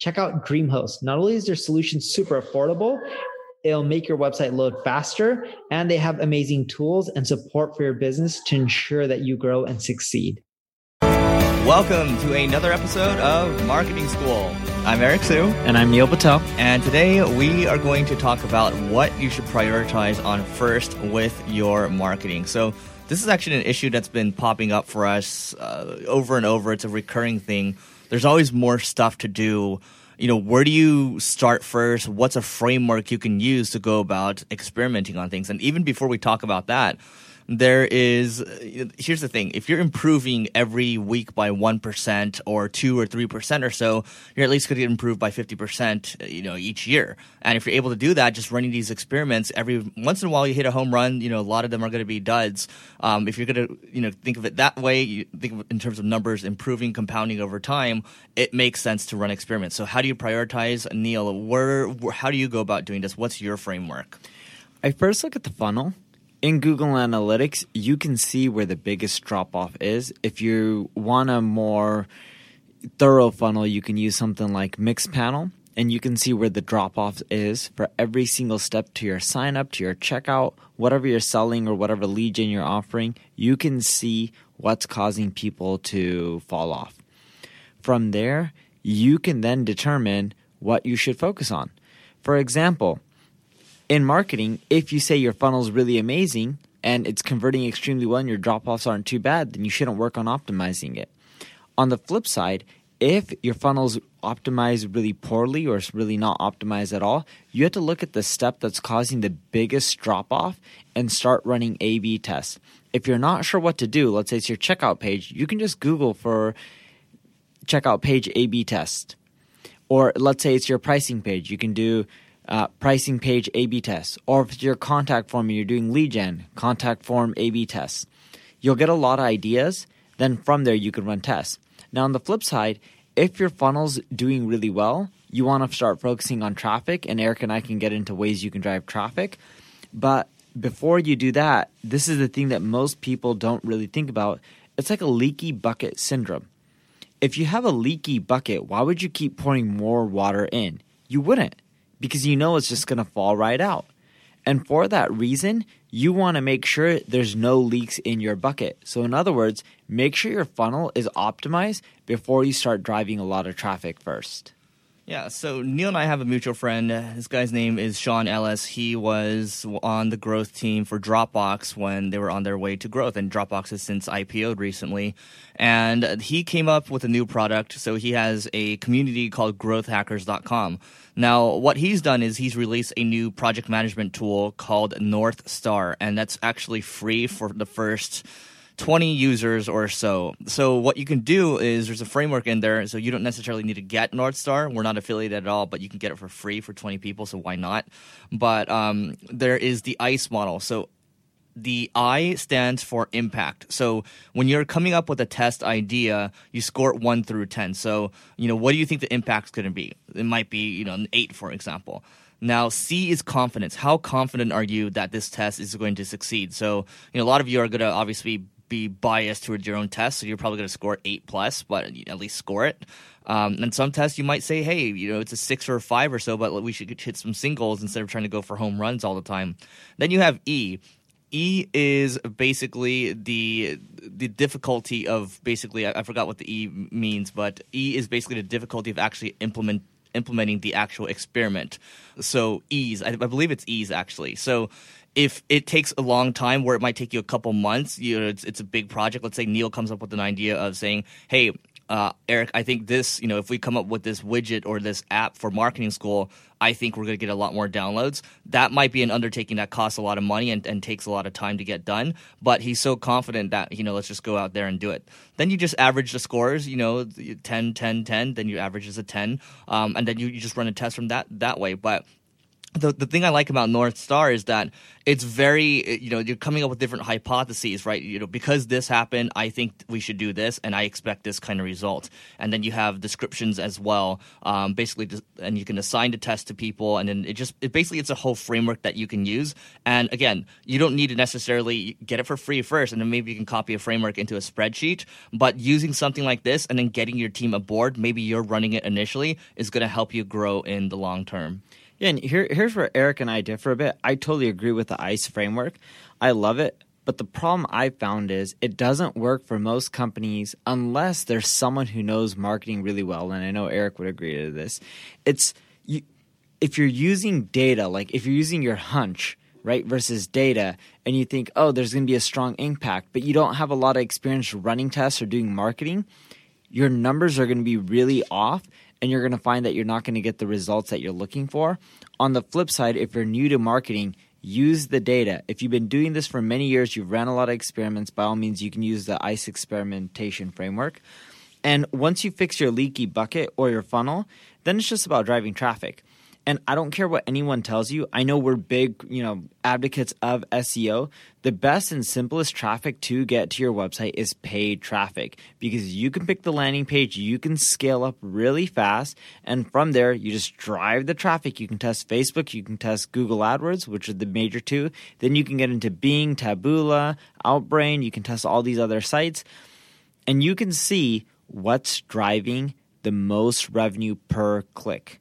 Check out DreamHost. Not only is their solution super affordable, it'll make your website load faster, and they have amazing tools and support for your business to ensure that you grow and succeed. Welcome to another episode of Marketing School. I'm Eric Siu. And I'm Neil Patel. And today we are going to talk about what you should prioritize on first with your marketing. So, this is actually an issue that's been popping up for us uh, over and over. It's a recurring thing. There's always more stuff to do. You know, where do you start first? What's a framework you can use to go about experimenting on things? And even before we talk about that, there is here's the thing. If you're improving every week by 1% or 2 or 3% or so you're at least going to get improved by 50% you know each year. And if you're able to do that just running these experiments every once in a while you hit a home run you know a lot of them are going to be duds. Um, if you're going to you know think of it that way you think in terms of numbers improving compounding over time it makes sense to run experiments. So how do you prioritize neil? Where how do you go about doing this? What's your framework? I first look at the funnel in Google Analytics, you can see where the biggest drop off is. If you want a more thorough funnel, you can use something like Mixpanel, and you can see where the drop off is for every single step to your sign up, to your checkout, whatever you're selling or whatever lead gen you're offering. You can see what's causing people to fall off. From there, you can then determine what you should focus on. For example, in marketing, if you say your funnel is really amazing and it's converting extremely well and your drop offs aren't too bad, then you shouldn't work on optimizing it. On the flip side, if your funnel's optimized really poorly or it's really not optimized at all, you have to look at the step that's causing the biggest drop off and start running A B tests. If you're not sure what to do, let's say it's your checkout page, you can just Google for checkout page A B test. Or let's say it's your pricing page, you can do uh, pricing page A B tests, or if it's your contact form and you're doing lead gen, contact form A B tests. You'll get a lot of ideas. Then from there, you can run tests. Now, on the flip side, if your funnel's doing really well, you want to start focusing on traffic, and Eric and I can get into ways you can drive traffic. But before you do that, this is the thing that most people don't really think about. It's like a leaky bucket syndrome. If you have a leaky bucket, why would you keep pouring more water in? You wouldn't because you know it's just going to fall right out. And for that reason, you want to make sure there's no leaks in your bucket. So, in other words, make sure your funnel is optimized before you start driving a lot of traffic first. Yeah, so Neil and I have a mutual friend. This guy's name is Sean Ellis. He was on the growth team for Dropbox when they were on their way to growth, and Dropbox has since IPO'd recently. And he came up with a new product. So he has a community called growthhackers.com. Now, what he's done is he's released a new project management tool called North Star, and that's actually free for the first 20 users or so. So what you can do is there's a framework in there, so you don't necessarily need to get North Star. We're not affiliated at all, but you can get it for free for 20 people, so why not? But um, there is the ICE model. So the I stands for impact. So when you're coming up with a test idea, you score it one through 10. So, you know, what do you think the impact's going to be? It might be, you know, an eight, for example. Now, C is confidence. How confident are you that this test is going to succeed? So, you know, a lot of you are going to obviously be biased towards your own test, so you're probably going to score eight plus, but at least score it. Um, and some tests you might say, hey, you know, it's a six or a five or so, but we should hit some singles instead of trying to go for home runs all the time. Then you have E. E is basically the the difficulty of basically I, I forgot what the E means, but E is basically the difficulty of actually implement implementing the actual experiment. So ease, I, I believe it's ease actually. So if it takes a long time where it might take you a couple months, you know, it's, it's a big project. Let's say Neil comes up with an idea of saying, hey, uh, Eric, I think this, you know, if we come up with this widget or this app for marketing school, I think we're going to get a lot more downloads. That might be an undertaking that costs a lot of money and, and takes a lot of time to get done. But he's so confident that, you know, let's just go out there and do it. Then you just average the scores, you know, 10, 10, 10, then you average as a 10. Um, and then you, you just run a test from that that way. But the the thing I like about North Star is that it's very you know you're coming up with different hypotheses, right? You know because this happened, I think we should do this, and I expect this kind of result. And then you have descriptions as well, um, basically, and you can assign the test to people, and then it just it basically it's a whole framework that you can use. And again, you don't need to necessarily get it for free first, and then maybe you can copy a framework into a spreadsheet. But using something like this and then getting your team aboard, maybe you're running it initially, is going to help you grow in the long term. Yeah, and here, here's where Eric and I differ a bit. I totally agree with the ICE framework. I love it. But the problem I found is it doesn't work for most companies unless there's someone who knows marketing really well. And I know Eric would agree to this. It's you, if you're using data, like if you're using your hunch, right, versus data, and you think, oh, there's going to be a strong impact, but you don't have a lot of experience running tests or doing marketing, your numbers are going to be really off and you're going to find that you're not going to get the results that you're looking for. On the flip side, if you're new to marketing, use the data. If you've been doing this for many years, you've ran a lot of experiments, by all means, you can use the ICE experimentation framework. And once you fix your leaky bucket or your funnel, then it's just about driving traffic. And I don't care what anyone tells you. I know we're big, you know, advocates of SEO. The best and simplest traffic to get to your website is paid traffic because you can pick the landing page, you can scale up really fast, and from there you just drive the traffic. You can test Facebook, you can test Google AdWords, which are the major two. Then you can get into Bing, Taboola, Outbrain, you can test all these other sites, and you can see what's driving the most revenue per click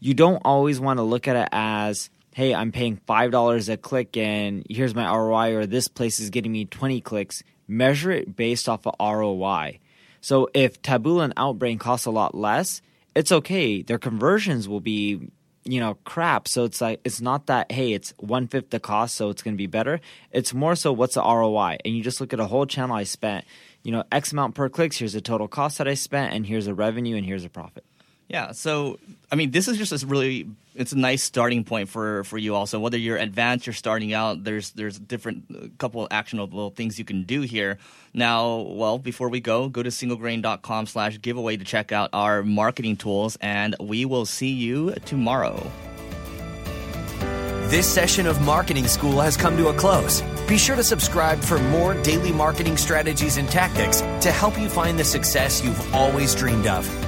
you don't always want to look at it as, hey, I'm paying $5 a click and here's my ROI, or this place is getting me 20 clicks. Measure it based off of ROI. So if Taboola and Outbrain cost a lot less, it's okay. Their conversions will be, you know, crap. So it's like it's not that hey, it's one fifth the cost, so it's going to be better. It's more so what's the ROI, and you just look at a whole channel I spent, you know, X amount per clicks. Here's the total cost that I spent, and here's the revenue, and here's the profit. Yeah, so I mean, this is just a really it's a nice starting point for for you also. Whether you're advanced, you're starting out. There's there's different uh, couple of actionable things you can do here. Now, well, before we go, go to singlegrain.com slash giveaway to check out our marketing tools, and we will see you tomorrow. This session of Marketing School has come to a close. Be sure to subscribe for more daily marketing strategies and tactics to help you find the success you've always dreamed of.